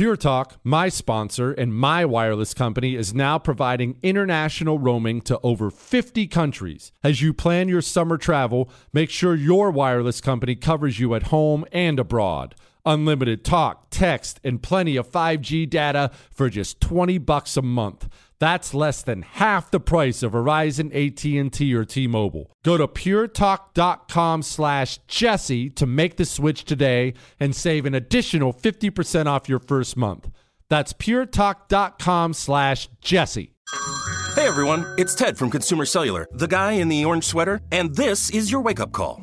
Pure Talk, my sponsor and my wireless company, is now providing international roaming to over 50 countries. As you plan your summer travel, make sure your wireless company covers you at home and abroad. Unlimited talk, text, and plenty of 5G data for just 20 bucks a month. That's less than half the price of Verizon, AT&T, or T-Mobile. Go to puretalk.com slash Jesse to make the switch today and save an additional 50% off your first month. That's puretalk.com slash Jesse. Hey everyone, it's Ted from Consumer Cellular, the guy in the orange sweater, and this is your wake up call.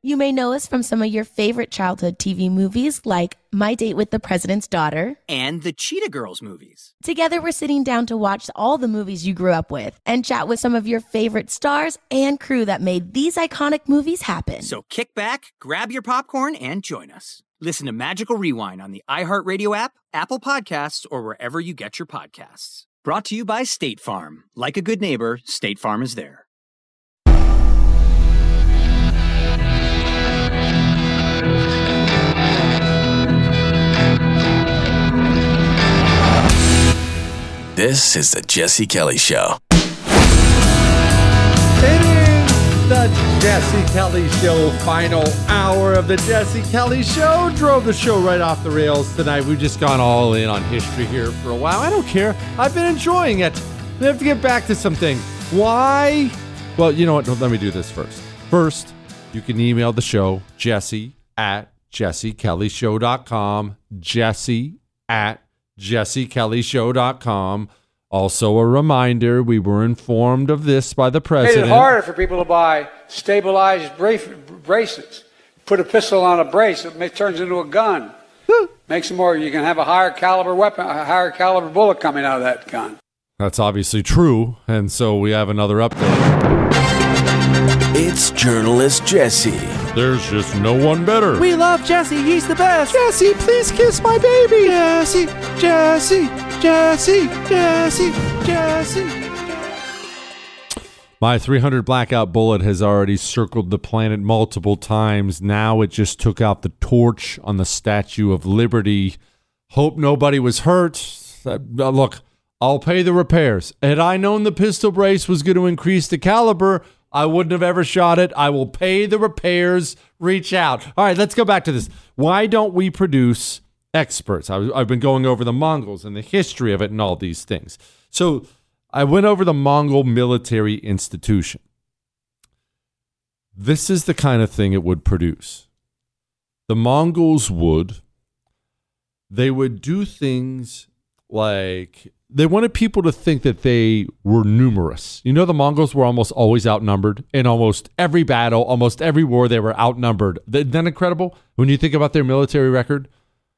You may know us from some of your favorite childhood TV movies like My Date with the President's Daughter and the Cheetah Girls movies. Together, we're sitting down to watch all the movies you grew up with and chat with some of your favorite stars and crew that made these iconic movies happen. So kick back, grab your popcorn, and join us. Listen to Magical Rewind on the iHeartRadio app, Apple Podcasts, or wherever you get your podcasts. Brought to you by State Farm. Like a good neighbor, State Farm is there. This is the Jesse Kelly Show. It is the Jesse Kelly Show, final hour of the Jesse Kelly Show. Drove the show right off the rails tonight. We've just gone all in on history here for a while. I don't care. I've been enjoying it. We have to get back to something. Why? Well, you know what? Let me do this first. First, you can email the show, jesse at jessekellyshow.com, jesse at jessekellyshow.com. Also, a reminder we were informed of this by the Made president. it harder for people to buy stabilized braces. Put a pistol on a brace, it turns into a gun. Makes it more. You can have a higher caliber weapon, a higher caliber bullet coming out of that gun. That's obviously true, and so we have another update. It's journalist Jesse. There's just no one better. We love Jesse. He's the best. Jesse, please kiss my baby. Jesse, Jesse, Jesse, Jesse, Jesse. My 300 blackout bullet has already circled the planet multiple times. Now it just took out the torch on the Statue of Liberty. Hope nobody was hurt. Uh, look, I'll pay the repairs. Had I known the pistol brace was going to increase the caliber, I wouldn't have ever shot it. I will pay the repairs. Reach out. All right, let's go back to this. Why don't we produce experts? I, I've been going over the Mongols and the history of it and all these things. So I went over the Mongol military institution. This is the kind of thing it would produce. The Mongols would, they would do things like they wanted people to think that they were numerous. You know, the Mongols were almost always outnumbered in almost every battle, almost every war, they were outnumbered. Isn't that incredible when you think about their military record?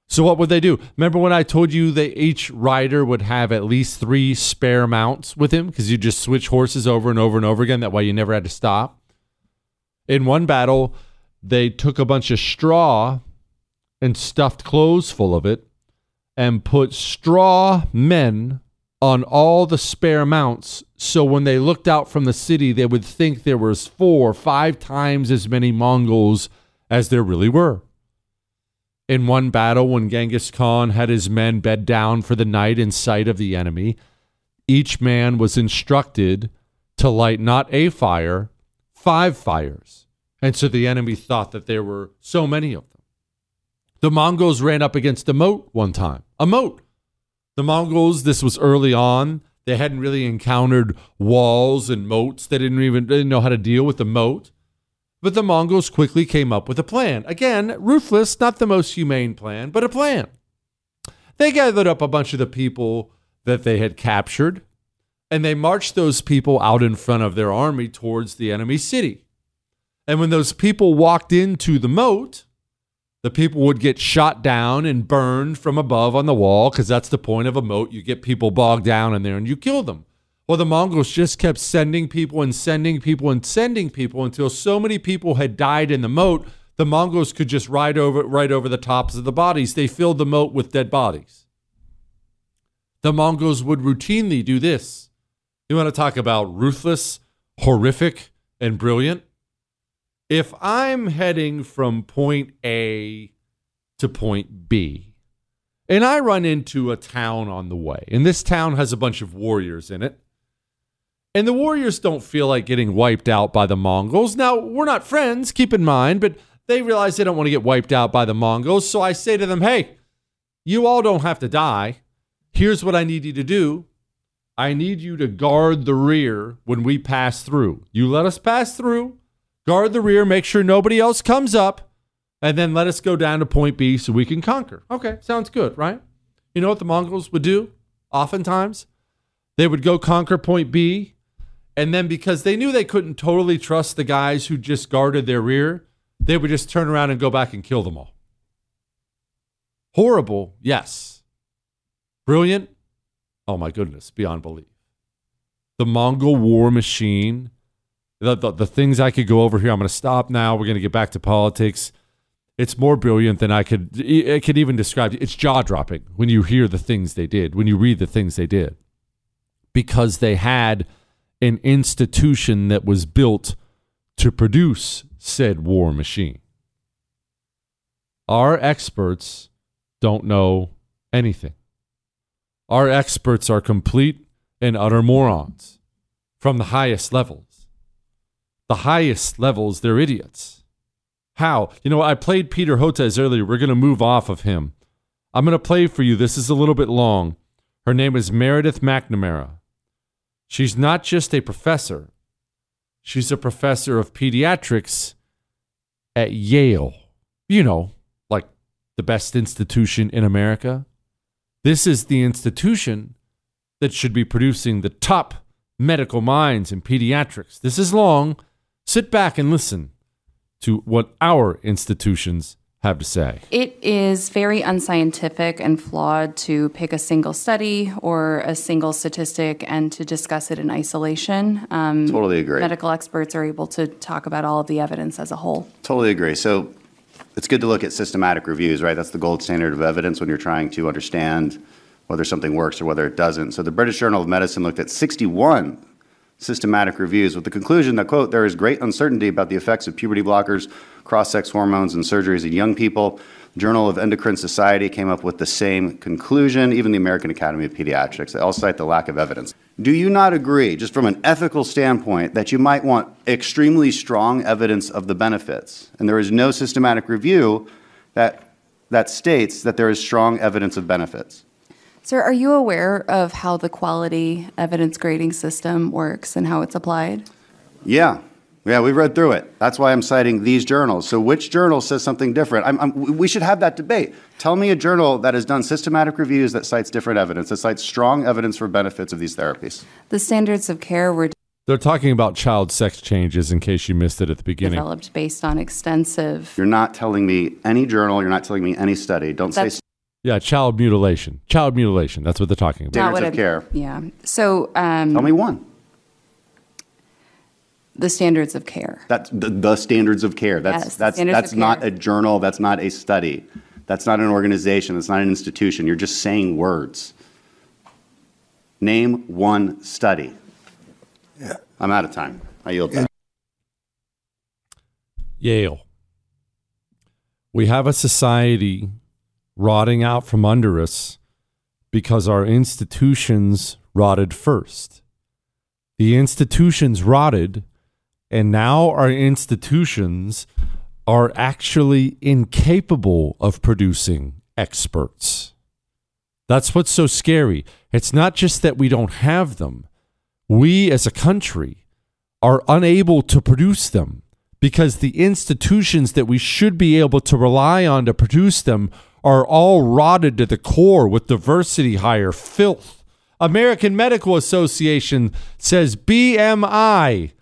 So, what would they do? Remember when I told you that each rider would have at least three spare mounts with him because you just switch horses over and over and over again? That way you never had to stop. In one battle, they took a bunch of straw and stuffed clothes full of it and put straw men on all the spare mounts so when they looked out from the city they would think there was four or five times as many mongols as there really were. In one battle when genghis khan had his men bed down for the night in sight of the enemy each man was instructed to light not a fire five fires. And so the enemy thought that there were so many of them the mongols ran up against a moat one time a moat the Mongols, this was early on. They hadn't really encountered walls and moats. They didn't even didn't know how to deal with the moat. But the Mongols quickly came up with a plan. Again, ruthless, not the most humane plan, but a plan. They gathered up a bunch of the people that they had captured, and they marched those people out in front of their army towards the enemy city. And when those people walked into the moat, the people would get shot down and burned from above on the wall because that's the point of a moat. You get people bogged down in there and you kill them. Well, the Mongols just kept sending people and sending people and sending people until so many people had died in the moat, the Mongols could just ride over right over the tops of the bodies. They filled the moat with dead bodies. The Mongols would routinely do this. You want to talk about ruthless, horrific, and brilliant? If I'm heading from point A to point B, and I run into a town on the way, and this town has a bunch of warriors in it, and the warriors don't feel like getting wiped out by the Mongols. Now, we're not friends, keep in mind, but they realize they don't want to get wiped out by the Mongols. So I say to them, hey, you all don't have to die. Here's what I need you to do. I need you to guard the rear when we pass through. You let us pass through guard the rear, make sure nobody else comes up, and then let us go down to point B so we can conquer. Okay, sounds good, right? You know what the Mongols would do? Oftentimes, they would go conquer point B, and then because they knew they couldn't totally trust the guys who just guarded their rear, they would just turn around and go back and kill them all. Horrible, yes. Brilliant, oh my goodness, beyond belief. The Mongol war machine the, the, the things I could go over here. I'm going to stop now. We're going to get back to politics. It's more brilliant than I could. It could even describe. It's jaw dropping when you hear the things they did, when you read the things they did, because they had an institution that was built to produce said war machine. Our experts don't know anything. Our experts are complete and utter morons from the highest levels the highest levels, they're idiots. How? You know, I played Peter Hotez earlier. We're going to move off of him. I'm going to play for you. This is a little bit long. Her name is Meredith McNamara. She's not just a professor, she's a professor of pediatrics at Yale. You know, like the best institution in America. This is the institution that should be producing the top medical minds in pediatrics. This is long. Sit back and listen to what our institutions have to say. It is very unscientific and flawed to pick a single study or a single statistic and to discuss it in isolation. Um, totally agree. Medical experts are able to talk about all of the evidence as a whole. Totally agree. So it's good to look at systematic reviews, right? That's the gold standard of evidence when you're trying to understand whether something works or whether it doesn't. So the British Journal of Medicine looked at 61 systematic reviews with the conclusion that, quote, there is great uncertainty about the effects of puberty blockers, cross sex hormones, and surgeries in young people. Journal of Endocrine Society came up with the same conclusion, even the American Academy of Pediatrics. They all cite the lack of evidence. Do you not agree, just from an ethical standpoint, that you might want extremely strong evidence of the benefits? And there is no systematic review that, that states that there is strong evidence of benefits. Sir, are you aware of how the quality evidence grading system works and how it's applied? Yeah. Yeah, we've read through it. That's why I'm citing these journals. So, which journal says something different? I'm, I'm, we should have that debate. Tell me a journal that has done systematic reviews that cites different evidence, that cites strong evidence for benefits of these therapies. The standards of care were they're talking about child sex changes in case you missed it at the beginning. Developed based on extensive. You're not telling me any journal, you're not telling me any study. Don't That's, say yeah, child mutilation. Child mutilation. That's what they're talking about. Standards of care. Yeah. So. Um, Tell me one. The standards of care. That's the, the standards of care. That's yes, that's that's not care. a journal. That's not a study. That's not an organization. That's not an institution. You're just saying words. Name one study. Yeah. I'm out of time. I yield back. Yale. We have a society rotting out from under us because our institutions rotted first. The institutions rotted, and now our institutions are actually incapable of producing experts. That's what's so scary. It's not just that we don't have them, we as a country are unable to produce them because the institutions that we should be able to rely on to produce them are all rotted to the core with diversity hire filth. American Medical Association says BMI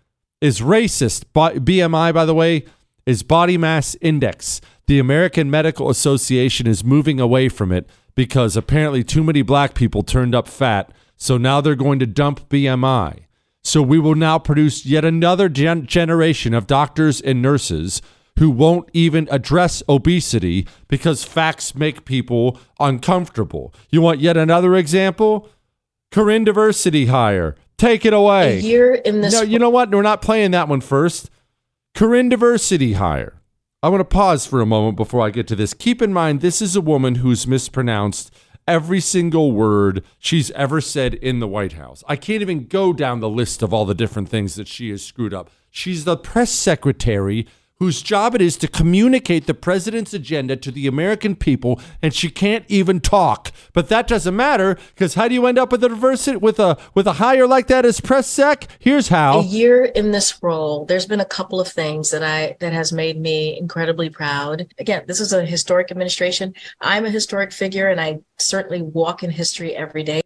is racist. BMI, by the way, is body mass index. The American Medical Association is moving away from it because apparently too many black people turned up fat. So now they're going to dump BMI. So we will now produce yet another gen- generation of doctors and nurses who won't even address obesity because facts make people uncomfortable. You want yet another example? Karine Diversity Hire. Take it away. A year in this. No, you know what? We're not playing that one first. Karine Diversity Hire. I want to pause for a moment before I get to this. Keep in mind, this is a woman who's mispronounced every single word she's ever said in the White House. I can't even go down the list of all the different things that she has screwed up. She's the press secretary whose job it is to communicate the president's agenda to the American people, and she can't even talk. But that doesn't matter because how do you end up with a diversity with a with a hire like that as press sec? Here's how. A year in this role, there's been a couple of things that I that has made me incredibly proud. Again, this is a historic administration. I'm a historic figure, and I certainly walk in history every day.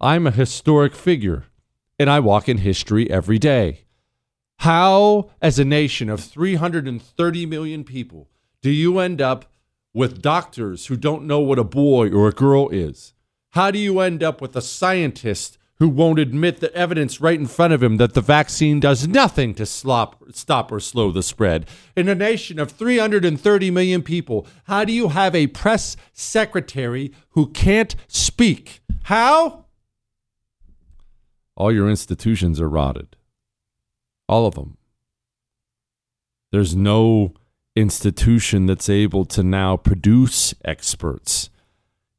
I'm a historic figure, and I walk in history every day. How, as a nation of 330 million people, do you end up with doctors who don't know what a boy or a girl is? How do you end up with a scientist who won't admit the evidence right in front of him that the vaccine does nothing to slop, stop or slow the spread? In a nation of 330 million people, how do you have a press secretary who can't speak? How? All your institutions are rotted. All of them. There's no institution that's able to now produce experts.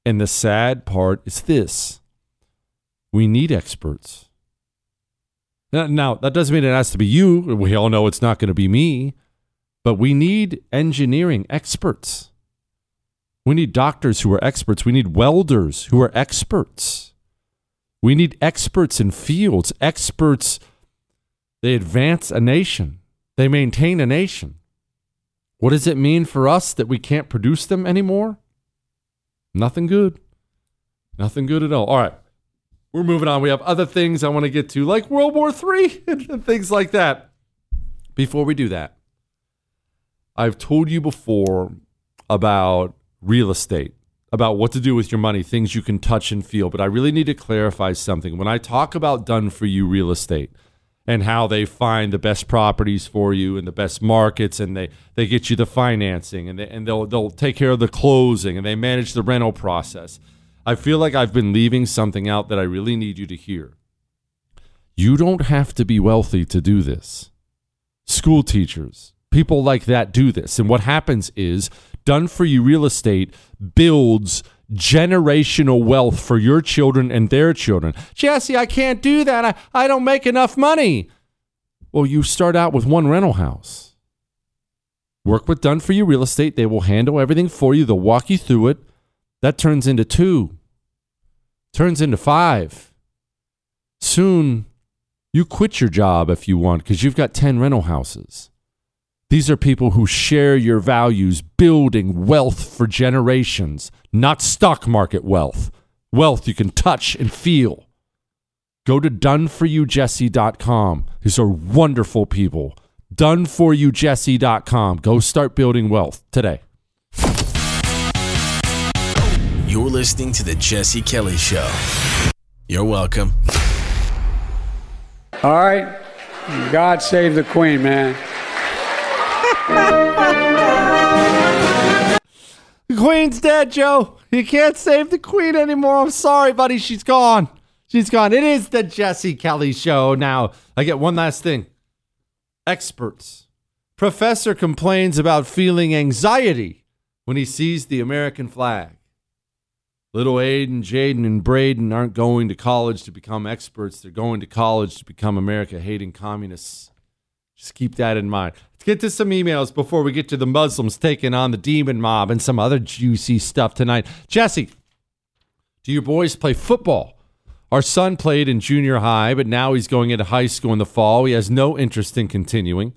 And the sad part is this we need experts. Now, that doesn't mean it has to be you. We all know it's not going to be me, but we need engineering experts. We need doctors who are experts. We need welders who are experts. We need experts in fields, experts they advance a nation, they maintain a nation. What does it mean for us that we can't produce them anymore? Nothing good. Nothing good at all. All right. We're moving on. We have other things I want to get to, like World War III and things like that. Before we do that, I've told you before about real estate, about what to do with your money, things you can touch and feel. But I really need to clarify something. When I talk about done for you real estate, and how they find the best properties for you and the best markets and they, they get you the financing and, they, and they'll, they'll take care of the closing and they manage the rental process. I feel like I've been leaving something out that I really need you to hear. You don't have to be wealthy to do this. School teachers, people like that do this. And what happens is done for you real estate builds generational wealth for your children and their children. Jesse, I can't do that. I, I don't make enough money. Well, you start out with one rental house. Work with Done For You Real Estate. They will handle everything for you, they'll walk you through it. That turns into two, turns into five. Soon, you quit your job if you want because you've got 10 rental houses. These are people who share your values, building wealth for generations, not stock market wealth. Wealth you can touch and feel. Go to doneforyoujesse.com. These are wonderful people. Doneforyoujesse.com. Go start building wealth today. You're listening to The Jesse Kelly Show. You're welcome. All right. God save the Queen, man. Queen's dead, Joe. You can't save the queen anymore. I'm sorry, buddy. She's gone. She's gone. It is the Jesse Kelly show. Now, I get one last thing. Experts. Professor complains about feeling anxiety when he sees the American flag. Little Aiden, Jaden, and Braden aren't going to college to become experts. They're going to college to become America hating communists. Just keep that in mind. Let's get to some emails before we get to the Muslims taking on the demon mob and some other juicy stuff tonight. Jesse, do your boys play football? Our son played in junior high, but now he's going into high school in the fall. He has no interest in continuing.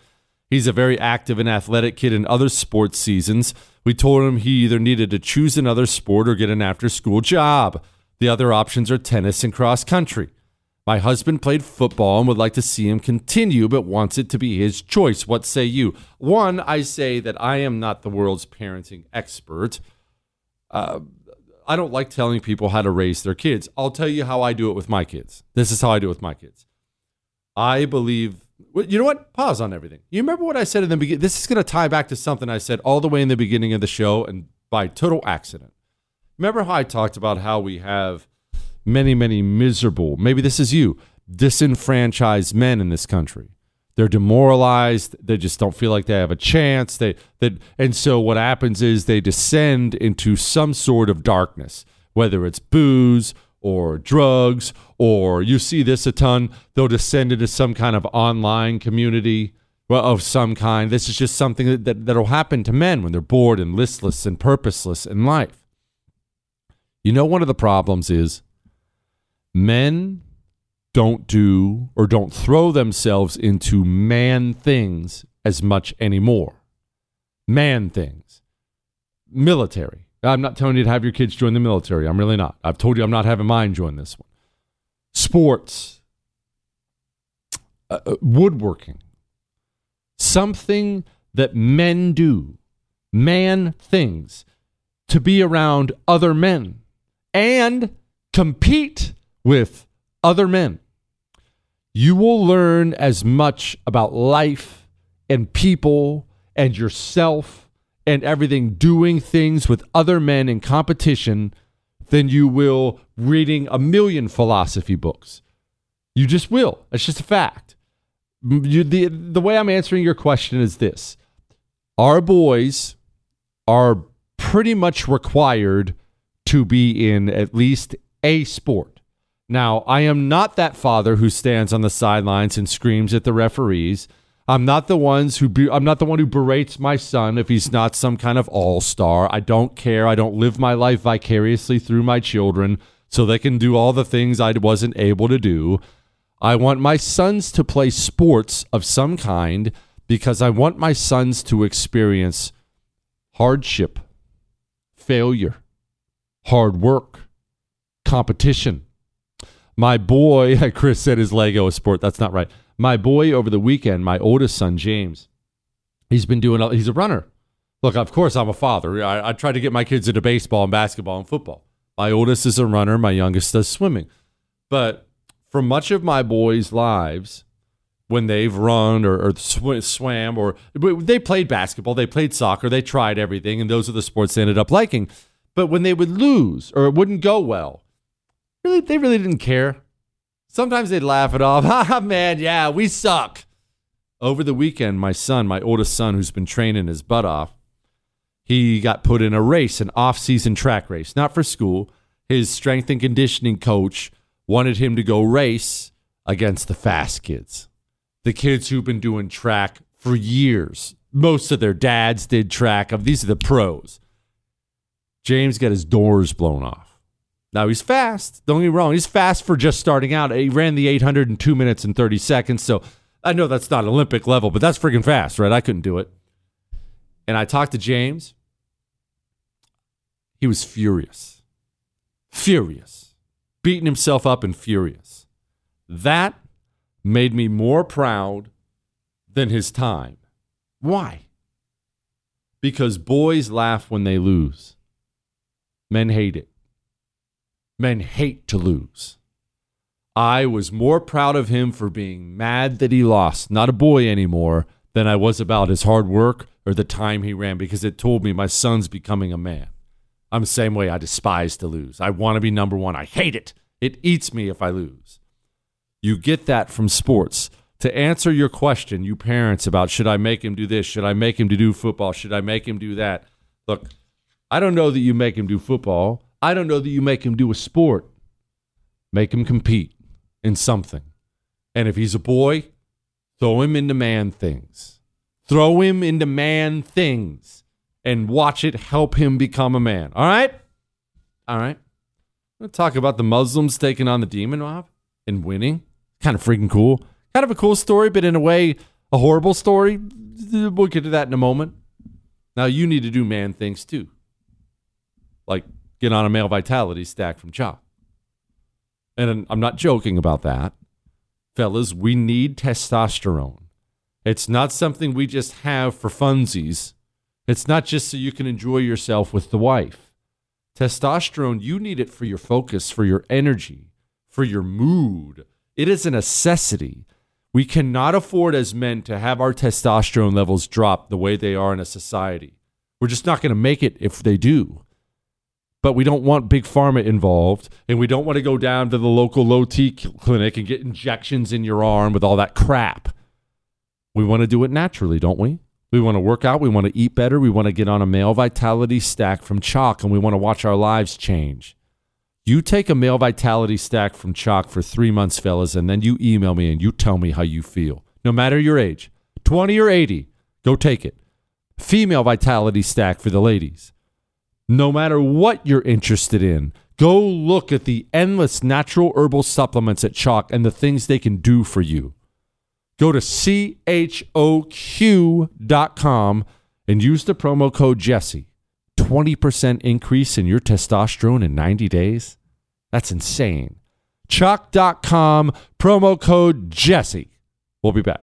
He's a very active and athletic kid in other sports seasons. We told him he either needed to choose another sport or get an after school job. The other options are tennis and cross country. My husband played football and would like to see him continue, but wants it to be his choice. What say you? One, I say that I am not the world's parenting expert. Uh, I don't like telling people how to raise their kids. I'll tell you how I do it with my kids. This is how I do it with my kids. I believe you know what? Pause on everything. You remember what I said in the beginning? This is going to tie back to something I said all the way in the beginning of the show and by total accident. Remember how I talked about how we have many, many miserable, maybe this is you, disenfranchised men in this country. They're demoralized. They just don't feel like they have a chance. They that and so what happens is they descend into some sort of darkness, whether it's booze or drugs, or you see this a ton, they'll descend into some kind of online community of some kind. This is just something that, that, that'll happen to men when they're bored and listless and purposeless in life. You know, one of the problems is men don't do or don't throw themselves into man things as much anymore. Man things. Military. I'm not telling you to have your kids join the military. I'm really not. I've told you I'm not having mine join this one. Sports, uh, uh, woodworking, something that men do, man things, to be around other men and compete with other men. You will learn as much about life and people and yourself and everything doing things with other men in competition than you will reading a million philosophy books. You just will. It's just a fact. You, the, the way I'm answering your question is this Our boys are pretty much required to be in at least a sport. Now, I am not that father who stands on the sidelines and screams at the referees. I'm not the ones who be, I'm not the one who berates my son if he's not some kind of all-star. I don't care. I don't live my life vicariously through my children so they can do all the things I wasn't able to do. I want my sons to play sports of some kind because I want my sons to experience hardship, failure, hard work, competition. My boy, Chris said his Lego is sport. That's not right. My boy over the weekend, my oldest son, James, he's been doing, he's a runner. Look, of course, I'm a father. I, I try to get my kids into baseball and basketball and football. My oldest is a runner, my youngest does swimming. But for much of my boys' lives, when they've run or, or sw- swam or they played basketball, they played soccer, they tried everything, and those are the sports they ended up liking. But when they would lose or it wouldn't go well, really, they really didn't care. Sometimes they'd laugh it off. Ha ah, man, yeah, we suck. Over the weekend, my son, my oldest son, who's been training his butt off, he got put in a race, an off season track race, not for school. His strength and conditioning coach wanted him to go race against the fast kids, the kids who've been doing track for years. Most of their dads did track of these are the pros. James got his doors blown off. Now he's fast. Don't get me wrong. He's fast for just starting out. He ran the 800 in two minutes and 30 seconds. So I know that's not Olympic level, but that's freaking fast, right? I couldn't do it. And I talked to James. He was furious. Furious. Beating himself up and furious. That made me more proud than his time. Why? Because boys laugh when they lose. Men hate it. Men hate to lose. I was more proud of him for being mad that he lost, not a boy anymore, than I was about his hard work or the time he ran because it told me my son's becoming a man. I'm the same way. I despise to lose. I want to be number one. I hate it. It eats me if I lose. You get that from sports. To answer your question, you parents, about should I make him do this? Should I make him to do football? Should I make him do that? Look, I don't know that you make him do football. I don't know that you make him do a sport. Make him compete in something. And if he's a boy, throw him into man things. Throw him into man things and watch it help him become a man. All right? All right. Talk about the Muslims taking on the demon mob and winning. Kind of freaking cool. Kind of a cool story, but in a way, a horrible story. We'll get to that in a moment. Now, you need to do man things too. Like get on a male vitality stack from Choq. And I'm not joking about that. Fellas, we need testosterone. It's not something we just have for funsies. It's not just so you can enjoy yourself with the wife. Testosterone, you need it for your focus, for your energy, for your mood. It is a necessity. We cannot afford as men to have our testosterone levels drop the way they are in a society. We're just not going to make it if they do. But we don't want big pharma involved, and we don't want to go down to the local low T clinic and get injections in your arm with all that crap. We want to do it naturally, don't we? We want to work out. We want to eat better. We want to get on a male vitality stack from Choq and we want to watch our lives change. You take a male vitality stack from Choq for three months, fellas, and then you email me and you tell me how you feel. No matter your age, 20 or 80, go take it. Female vitality stack for the ladies. No matter what you're interested in, go look at the endless natural herbal supplements at Choq and the things they can do for you. Go to choq.com and use the promo code Jesse. 20% increase in your testosterone in 90 days? That's insane. Choq.com, promo code Jesse. We'll be back.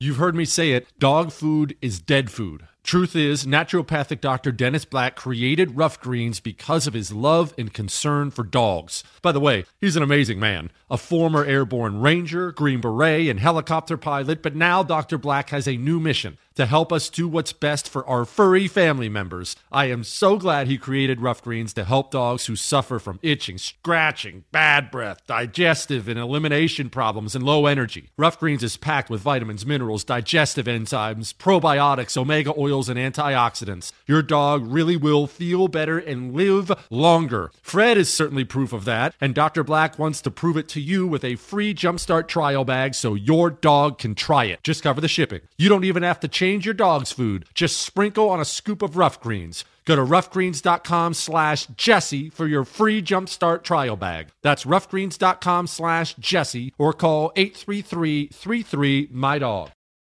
You've heard me say it dog food is dead food. Truth is, naturopathic Dr. Dennis Black created Ruff Greens because of his love and concern for dogs. By the way, he's an amazing man, a former airborne ranger, Green Beret, and helicopter pilot, but now Dr. Black has a new mission to help us do what's best for our furry family members. I am so glad he created Ruff Greens to help dogs who suffer from itching, scratching, bad breath, digestive and elimination problems, and low energy. Ruff Greens is packed with vitamins, minerals, digestive enzymes, probiotics, omega oils, and antioxidants. Your dog really will feel better and live longer. Fred is certainly proof of that, and Dr. Black wants to prove it to you with a free Jumpstart trial bag so your dog can try it. Just cover the shipping. You don't even have to change change your dog's food. Just sprinkle on a scoop of Ruff Greens. Go to ruffgreens.com slash Jesse for your free jumpstart trial bag. That's ruffgreens.com slash Jesse or call 833-33-MY-DOG.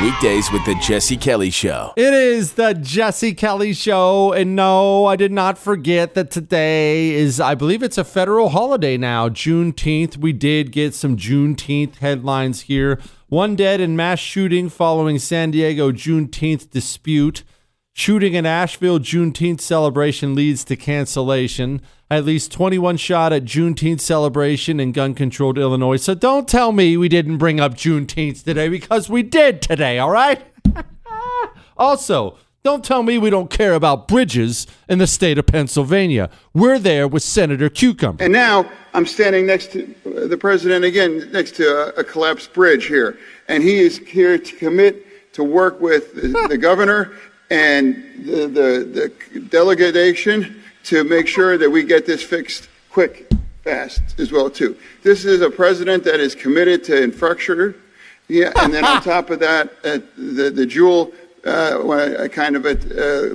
Weekdays with the Jesse Kelly Show. It is the Jesse Kelly Show. And no, I did not forget that today is, I believe it's a federal holiday now, Juneteenth. We did get some Juneteenth headlines here. One dead in mass shooting following San Diego Juneteenth dispute. Shooting in Asheville Juneteenth celebration leads to cancellation. At least 21 shot at Juneteenth celebration in gun controlled Illinois. So don't tell me we didn't bring up Juneteenth today because we did today, all right? also, don't tell me we don't care about bridges in the state of Pennsylvania. We're there with Senator Cucumber. And now I'm standing next to uh, the president again, next to a, a collapsed bridge here. And he is here to commit to work with the governor and the, the, the delegation to make sure that we get this fixed quick, fast as well too. This is a president that is committed to infrastructure, yeah, and then on top of that, uh, the the jewel uh, kind of a uh,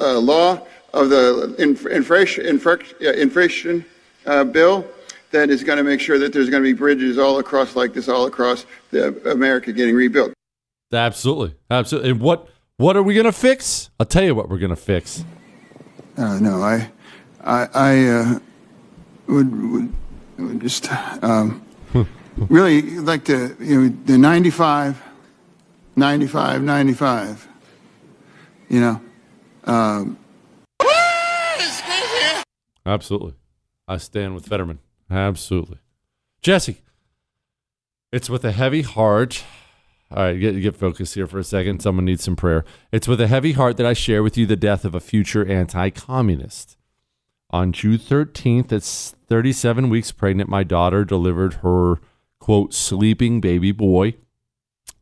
uh, law of the inf- inflation inflation uh, bill that is going to make sure that there's going to be bridges all across like this all across the America getting rebuilt. Absolutely, absolutely. And what what are we going to fix? I'll tell you what we're going to fix. Uh, no, I, I, I uh, would, would, would just um, really like to, you know, the 95, 95, 95, you know. Um, Absolutely. I stand with Fetterman. Absolutely. Jesse, it's with a heavy heart. All right, get, get focused here for a second. Someone needs some prayer. It's with a heavy heart that I share with you the death of a future anti communist. On June 13th, at 37 weeks pregnant, my daughter delivered her, quote, sleeping baby boy.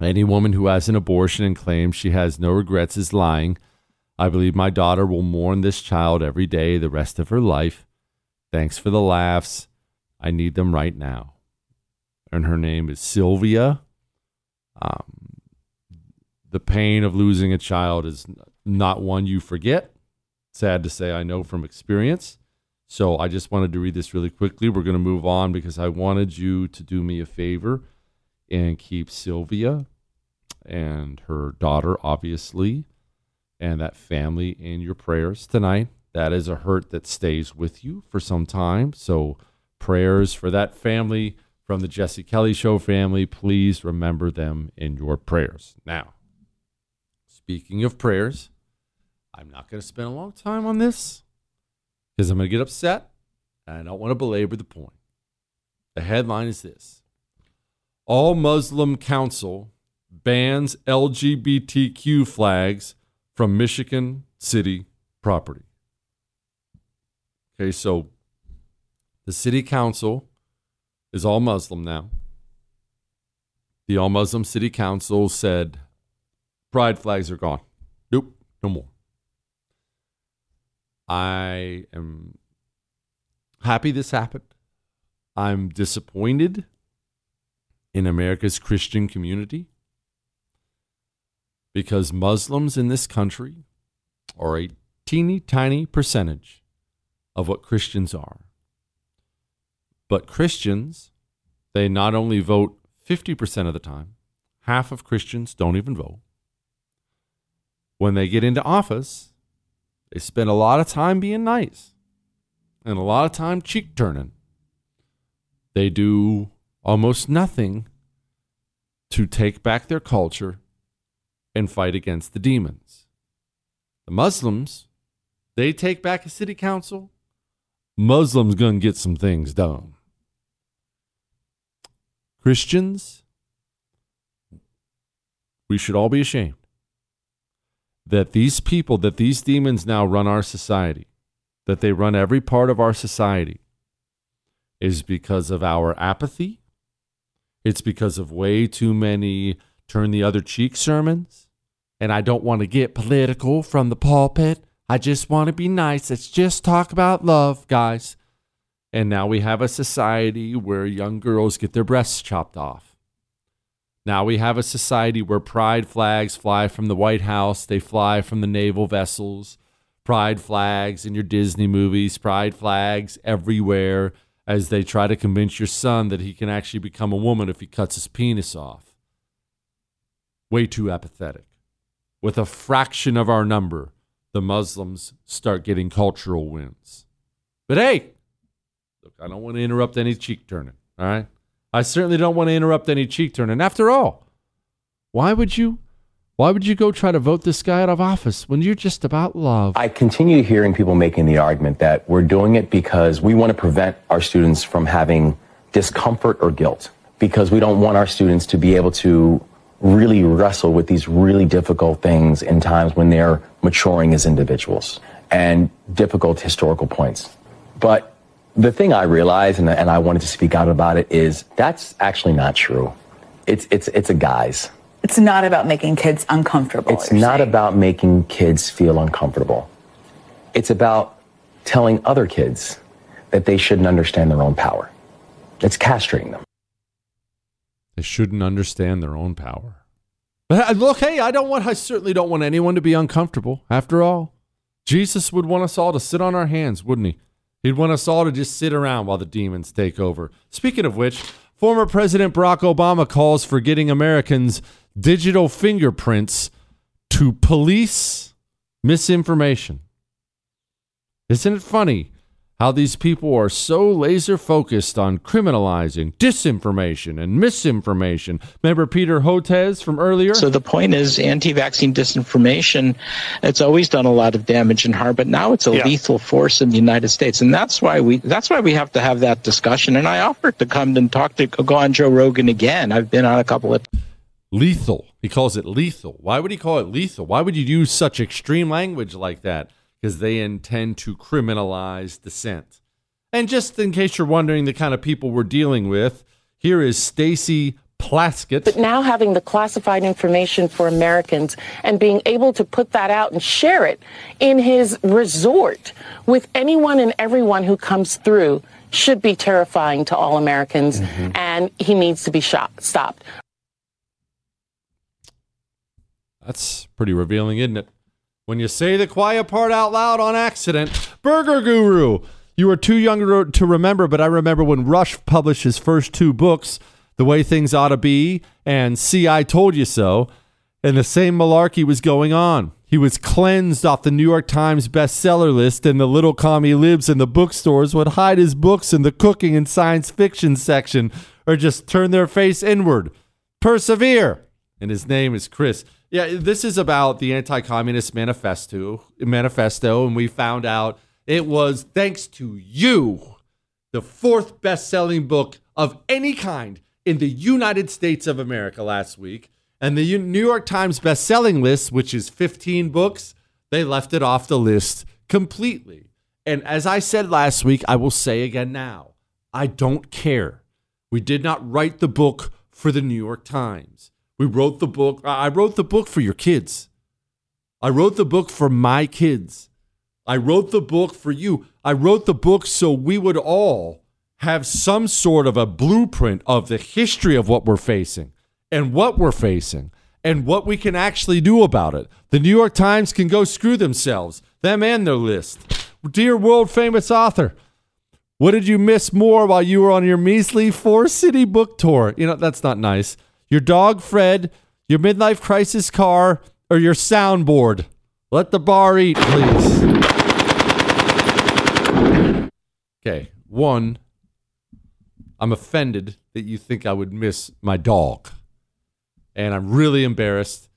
Any woman who has an abortion and claims she has no regrets is lying. I believe my daughter will mourn this child every day the rest of her life. Thanks for the laughs. I need them right now. And her name is Sylvia. Um, the pain of losing a child is not one you forget. Sad to say, I know from experience. So I just wanted to read this really quickly. We're going to move on because I wanted you to do me a favor and keep Sylvia and her daughter, obviously, and that family in your prayers tonight. That is a hurt that stays with you for some time. So, prayers for that family from the Jesse Kelly Show family. Please remember them in your prayers. Now, speaking of prayers, I'm not going to spend a long time on this because I'm going to get upset and I don't want to belabor the point. The headline is this All Muslim Council bans LGBTQ flags from Michigan City property. Okay, so the city council is all Muslim now. the All Muslim City Council said pride flags are gone. Nope, no more. I am happy this happened. I'm disappointed in America's Christian community because Muslims in this country are a teeny tiny percentage of what Christians are. But Christians, they not only vote 50% of the time, half of Christians don't even vote. When they get into office, they spend a lot of time being nice and a lot of time cheek turning. They do almost nothing to take back their culture and fight against the demons. The Muslims, they take back a city council. Muslims gonna get some things done. Christians, we should all be ashamed that these people, that these demons now run our society, that they run every part of our society, is because of our apathy. It's because of way too many turn the other cheek sermons. And I don't want to get political from the pulpit. I just want to be nice. Let's just talk about love, guys. And now we have a society where young girls get their breasts chopped off. Now we have a society where pride flags fly from the White House, they fly from the naval vessels, pride flags in your Disney movies, pride flags everywhere as they try to convince your son that he can actually become a woman if he cuts his penis off. Way too apathetic. With a fraction of our number, the Muslims start getting cultural wins. But hey, look, I don't want to interrupt any cheek turning, all right? I certainly don't want to interrupt any cheek turning. After all, why would you why would you go try to vote this guy out of office when you're just about love? I continue hearing people making the argument that we're doing it because we want to prevent our students from having discomfort or guilt, because we don't want our students to be able to really wrestle with these really difficult things in times when they're maturing as individuals and difficult historical points. But the thing I realized, and, and I wanted to speak out about it, is that's actually not true. It's, it's, it's a guise. It's not about making kids uncomfortable. It's not saying. about making kids feel uncomfortable. It's about telling other kids that they shouldn't understand their own power. It's castrating them. They shouldn't understand their own power. But uh, look, hey, I don't want I certainly don't want anyone to be uncomfortable. After all, Jesus would want us all to sit on our hands, wouldn't he? He'd want us all to just sit around while the demons take over. Speaking of which, former President Barack Obama calls for getting Americans digital fingerprints to police misinformation. Isn't it funny how these people are so laser focused on criminalizing disinformation and misinformation. Remember Peter Hotez from earlier? So the point is anti vaccine disinformation, it's always done a lot of damage and harm, but now it's a yeah. lethal force in the United States. And that's why we that's why we have to have that discussion. And I offered to come and talk to go on Joe Rogan again. I've been on a couple of lethal. He calls it lethal. Why would he call it lethal? Why would you use such extreme language like that? Because they intend to criminalize dissent. And just in case you're wondering the kind of people we're dealing with, here is Stacey Plaskett. But now having the classified information for Americans and being able to put that out and share it in his resort with anyone and everyone who comes through should be terrifying to all Americans, mm-hmm. and he needs to be shot, stopped. That's pretty revealing, isn't it? When you say the quiet part out loud on accident, Burger Guru. You are too young to remember, but I remember when Rush published his first two books, The Way Things Ought to Be and See, I Told You So, and the same malarkey was going on. He was cleansed off the New York Times bestseller list, and the little commie libs in the bookstores would hide his books in the cooking and science fiction section or just turn their face inward. Persevere. And his name is Chris. Yeah, this is about the anti-communist manifesto, manifesto, and we found out it was thanks to you, the fourth best-selling book of any kind in the United States of America last week, and the New York Times best-selling list, which is 15 books, they left it off the list completely. And as I said last week, I will say again now, I don't care. We did not write the book for the New York Times. We wrote the book. I wrote the book for your kids. I wrote the book for my kids. I wrote the book for you. I wrote the book so we would all have some sort of a blueprint of the history of what we're facing and what we're facing and what we can actually do about it. The New York Times can go screw themselves, them and their list. Dear world famous author, what did you miss more while you were on your measly four city book tour? You know, that's not nice. Your dog, Fred, your midlife crisis car, or your soundboard? Let the bar eat, please. Okay, one, I'm offended that you think I would miss my dog. And I'm really embarrassed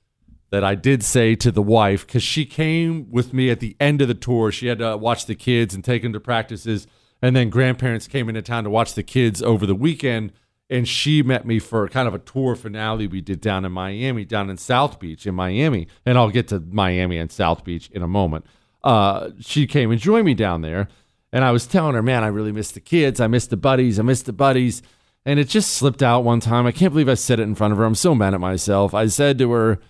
that I did say to the wife, because she came with me at the end of the tour. She had to watch the kids and take them to practices. And then grandparents came into town to watch the kids over the weekend. And she met me for kind of a tour finale we did down in Miami, down in South Beach in Miami. And I'll get to Miami and South Beach in a moment. Uh, she came and joined me down there. And I was telling her, man, I really miss the kids. I miss the buddies. I miss the buddies. And it just slipped out one time. I can't believe I said it in front of her. I'm so mad at myself. I said to her,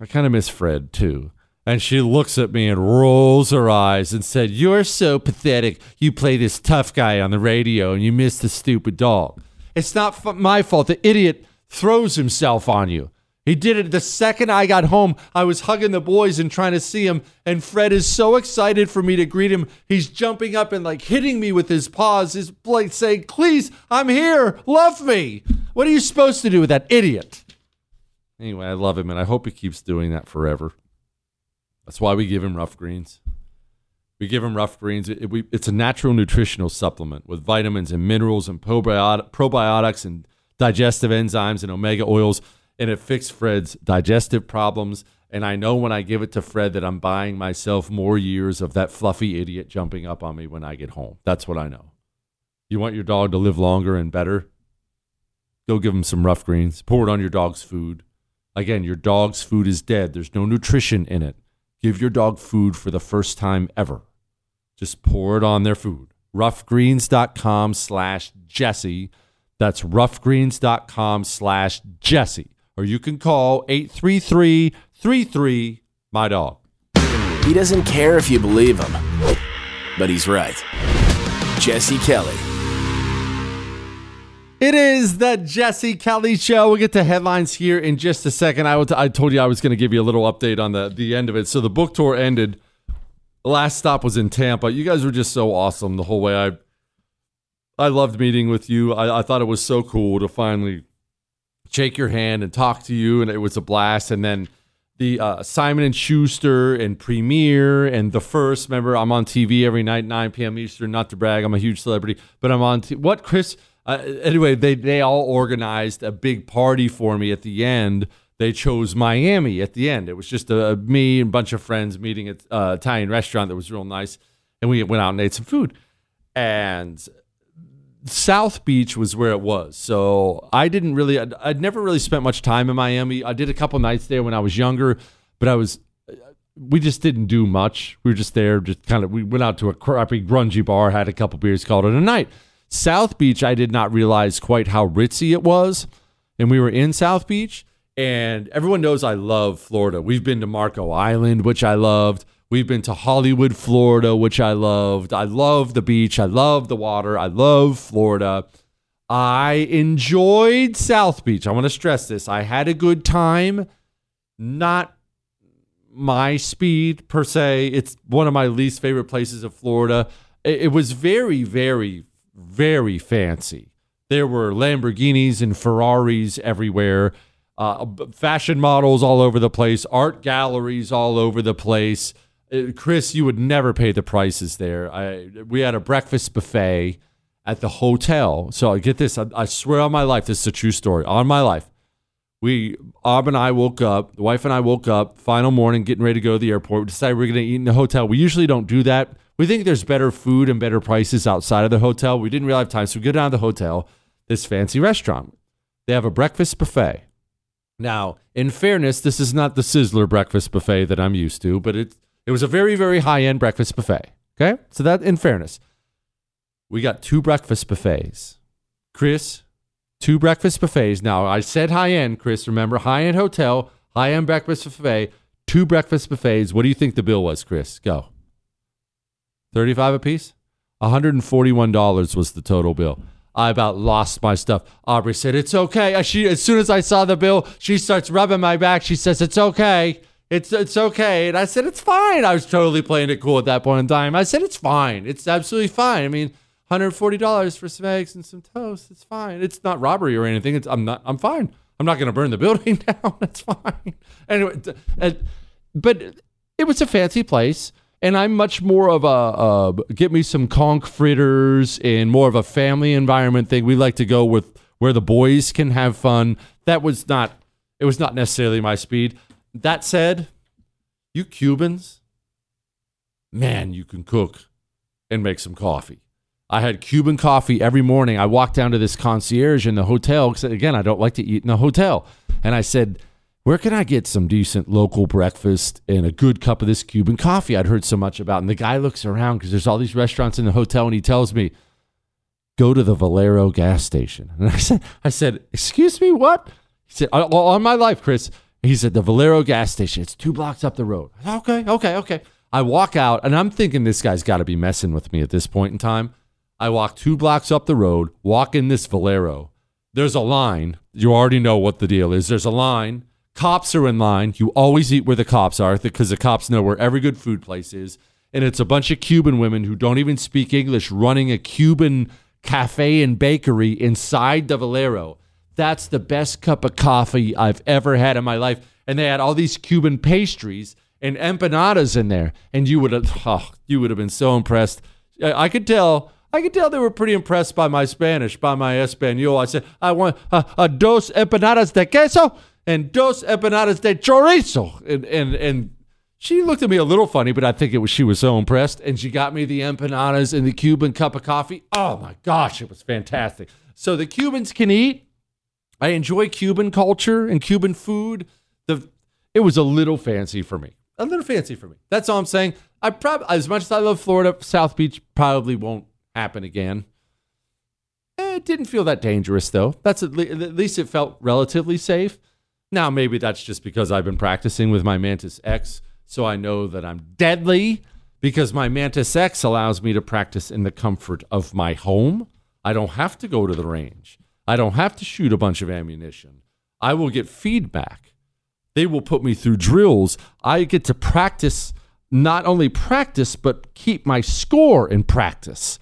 I kind of miss Fred too. And she looks at me and rolls her eyes and said, You're so pathetic. You play this tough guy on the radio and you miss the stupid dog. It's not f- my fault. The idiot throws himself on you. He did it the second I got home. I was hugging the boys and trying to see him. And Fred is so excited for me to greet him. He's jumping up and like hitting me with his paws. His like saying, Please, I'm here. Love me. What are you supposed to do with that idiot? Anyway, I love him and I hope he keeps doing that forever. That's why we give him Ruff Greens. We give him Ruff Greens. It, it, we, it's a natural nutritional supplement with vitamins and minerals and probiotic, probiotics and digestive enzymes and omega oils and it fixed Fred's digestive problems. And I know when I give it to Fred that I'm buying myself more years of that fluffy idiot jumping up on me when I get home. That's what I know. You want your dog to live longer and better? Go give him some Ruff Greens. Pour it on your dog's food. Again, your dog's food is dead. There's no nutrition in it. Give your dog food for the first time ever. Just pour it on their food. Ruffgreens.com slash Jesse. That's ruffgreens.com slash Jesse or you can call 833 33 My Dog. He doesn't care if you believe him, but he's right. Jesse Kelly. It is the Jesse Kelly Show. We'll get to headlines here in just a second. I, told you I was going to give you a little update on the, the end of it. So the book tour ended. Last stop was in Tampa. You guys were just so awesome the whole way. I I loved meeting with you. I, I thought it was so cool to finally shake your hand and talk to you, and it was a blast. And then the uh, Simon and Schuster and Premiere and the first. Remember, I'm on TV every night, 9 p.m. Eastern. Not to brag, I'm a huge celebrity, but I'm on. T- what Chris? Uh, anyway, they they all organized a big party for me at the end. They chose Miami at the end. It was just a, a me and a bunch of friends meeting at uh, Italian restaurant that was real nice, and we went out and ate some food. And South Beach was where it was. So I didn't really, I'd, I'd, never really spent much time in Miami. I did a couple nights there when I was younger, but I was, we just didn't do much. We were just there, just kind of, we went out to a crappy, grungy bar, had a couple beers, called it a night. South Beach, I did not realize quite how ritzy it was. And we were in South Beach, and everyone knows I love Florida. We've been to Marco Island, which I loved. We've been to Hollywood, Florida, which I loved. I love the beach. I love the water. I love Florida. I enjoyed South Beach. I want to stress this. I had a good time. Not my speed per se. It's one of my least favorite places of Florida. It, was very, very, very fancy. There were Lamborghinis and Ferraris everywhere, uh, fashion models all over the place, art galleries all over the place. Uh, Chris, you would never pay the prices there. I we had a breakfast buffet at the hotel. So I get this. I, I, swear on my life, this is a true story. On my life, we Ab and I woke up. The wife and I woke up. Final morning, getting ready to go to the airport. We decided we're going to eat in the hotel. We usually don't do that. We think there's better food and better prices outside of the hotel. We didn't really have time, so we go down to the hotel. This fancy restaurant. They have a breakfast buffet. Now, in fairness, this is not the Sizzler breakfast buffet that I'm used to, but it's it was a very, very high end breakfast buffet. Okay. So, that in fairness, we got two breakfast buffets. Chris, two breakfast buffets. Now, I said high end, Chris. Remember, high end hotel, high end breakfast buffet, two breakfast buffets. What do you think the bill was, Chris? Go. 35 a piece? $141 was the total bill. I about lost my stuff. Aubrey said, It's okay. Uh, She, as soon as I saw the bill, she starts rubbing my back. She says, It's okay. It's it's okay. And I said, It's fine. I was totally playing it cool at that point in time. I said, It's fine. It's absolutely fine. I mean, $140 for some eggs and some toast. It's fine. It's not robbery or anything. It's I'm not I'm fine. I'm not going to burn the building down. It's fine. Anyway, uh, but it was a fancy place. And I'm much more of a uh, get me some conch fritters and more of a family environment thing. We like to go with where the boys can have fun. That was not it was not necessarily my speed. That said, you Cubans, man, you can cook and make some coffee. I had Cuban coffee every morning. I walked down to this concierge in the hotel because again, I don't like to eat in a hotel. And I said, where can I get some decent local breakfast and a good cup of this Cuban coffee I'd heard so much about? And the guy looks around because there's all these restaurants in the hotel and he tells me, go to the Valero gas station. And I said, I said, excuse me, what? He said, "Uh, all on my life, Chris. He said, the Valero gas station. It's two blocks up the road. Said, okay, okay, okay. I walk out and I'm thinking this guy's got to be messing with me at this point in time. I walk two blocks up the road, walk in this Valero. There's a line. You already know what the deal is. There's a line. Cops are in line. You always eat where the cops are because the cops know where every good food place is. And it's a bunch of Cuban women who don't even speak English running a Cuban cafe and bakery inside the Valero. That's the best cup of coffee I've ever had in my life. And they had all these Cuban pastries and empanadas in there. And you would have, oh, you would have been so impressed. I could tell. I could tell they were pretty impressed by my Spanish, by my Espanol. I said, I want uh, uh, dos empanadas de queso and dos empanadas de chorizo. And, and, and she looked at me a little funny, but I think it was she was so impressed. And she got me the empanadas and the Cuban cup of coffee. Oh my gosh, it was fantastic. So the Cubans can eat. I enjoy Cuban culture and Cuban food. The it was a little fancy for me. A little fancy for me. That's all I'm saying. I probably as much as I love Florida, South Beach probably won't happen again. Eh, It didn't feel that dangerous though. That's at, le- at least it felt relatively safe. Now maybe that's just because I've been practicing with my Mantis X, so I know that I'm deadly because my Mantis X allows me to practice in the comfort of my home. I don't have to go to the range. I don't have to shoot a bunch of ammunition. I will get feedback. They will put me through drills. I get to practice, not only practice, but keep my score in practice.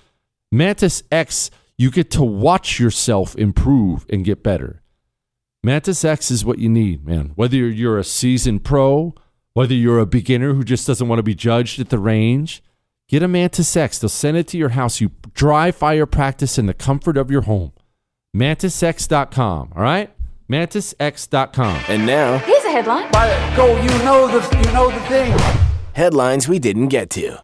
Mantis X, you get to watch yourself improve and get better. Mantis X is what you need, man. Whether you're, you're a seasoned pro, whether you're a beginner who just doesn't want to be judged at the range, get a Mantis X. They'll send it to your house. You dry fire practice in the comfort of your home. MantisX.com, all right? MantisX.com. And now, Here's a headline. go, you know the, you know the thing. Headlines we didn't get to.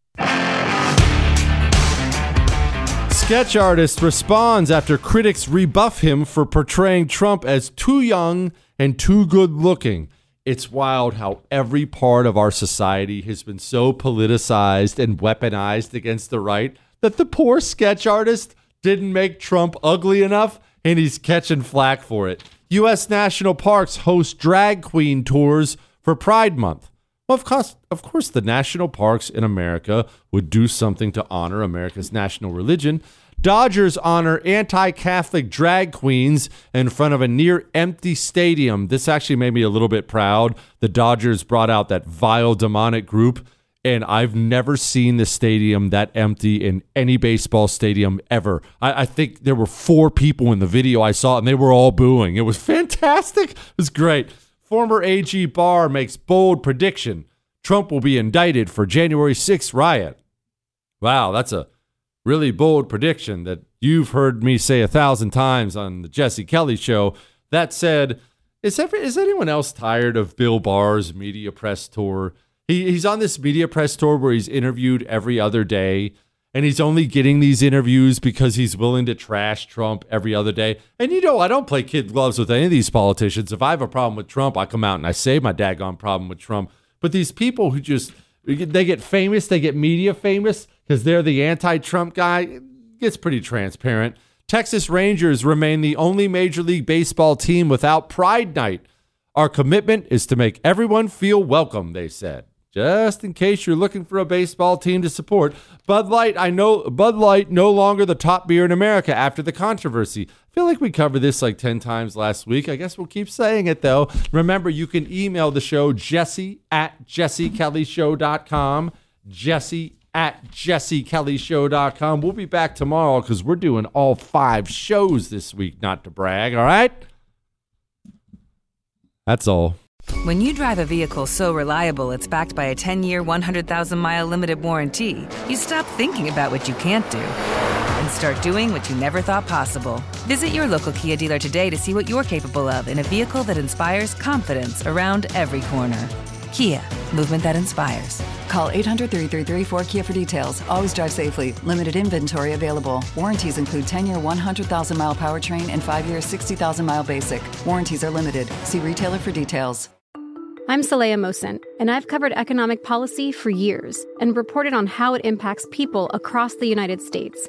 Sketch artist responds after critics rebuff him for portraying Trump as too young and too good looking. It's wild how every part of our society has been so politicized and weaponized against the right that the poor sketch artist didn't make Trump ugly enough and he's catching flack for it. U.S. national parks host drag queen tours for Pride Month. Of course, of course, the national parks in America would do something to honor America's national religion. Dodgers honor anti Catholic drag queens in front of a near empty stadium. This actually made me a little bit proud. The Dodgers brought out that vile demonic group, and I've never seen the stadium that empty in any baseball stadium ever. I, I think there were four people in the video I saw, and they were all booing. It was fantastic. It was great. Former AG Barr makes bold prediction Trump will be indicted for January 6th riot. Wow, that's a really bold prediction that you've heard me say a thousand times on the Jesse Kelly show. That said, is, ever, is anyone else tired of Bill Barr's media press tour? He, he's on this media press tour where he's interviewed every other day, and he's only getting these interviews because he's willing to trash Trump every other day. And you know, I don't play kid gloves with any of these politicians. If I have a problem with Trump, I come out and I say my daggone problem with Trump. But these people who just they get famous, they get media famous because they're the anti-Trump guy. It gets pretty transparent. Texas Rangers remain the only Major League Baseball team without Pride Night. Our commitment is to make everyone feel welcome, they said. Just in case you're looking for a baseball team to support, Bud Light, I know Bud Light no longer the top beer in America after the controversy. Feel like we covered this like 10 times last week. I guess we'll keep saying it though. Remember, you can email the show jesse at jessekellyshow.com. Jesse at jessekellyshow.com. We'll be back tomorrow because we're doing all five shows this week, not to brag, all right? That's all. When you drive a vehicle so reliable it's backed by a 10 year, 100,000 mile limited warranty, you stop thinking about what you can't do and start doing what you never thought possible. Visit your local Kia dealer today to see what you're capable of in a vehicle that inspires confidence around every corner. Kia, movement that inspires. Call 800 333 4KIA for details. Always drive safely. Limited inventory available. Warranties include 10 year 100,000 mile powertrain and 5 year 60,000 mile basic. Warranties are limited. See retailer for details. I'm Saleha Mohsin, and I've covered economic policy for years and reported on how it impacts people across the United States.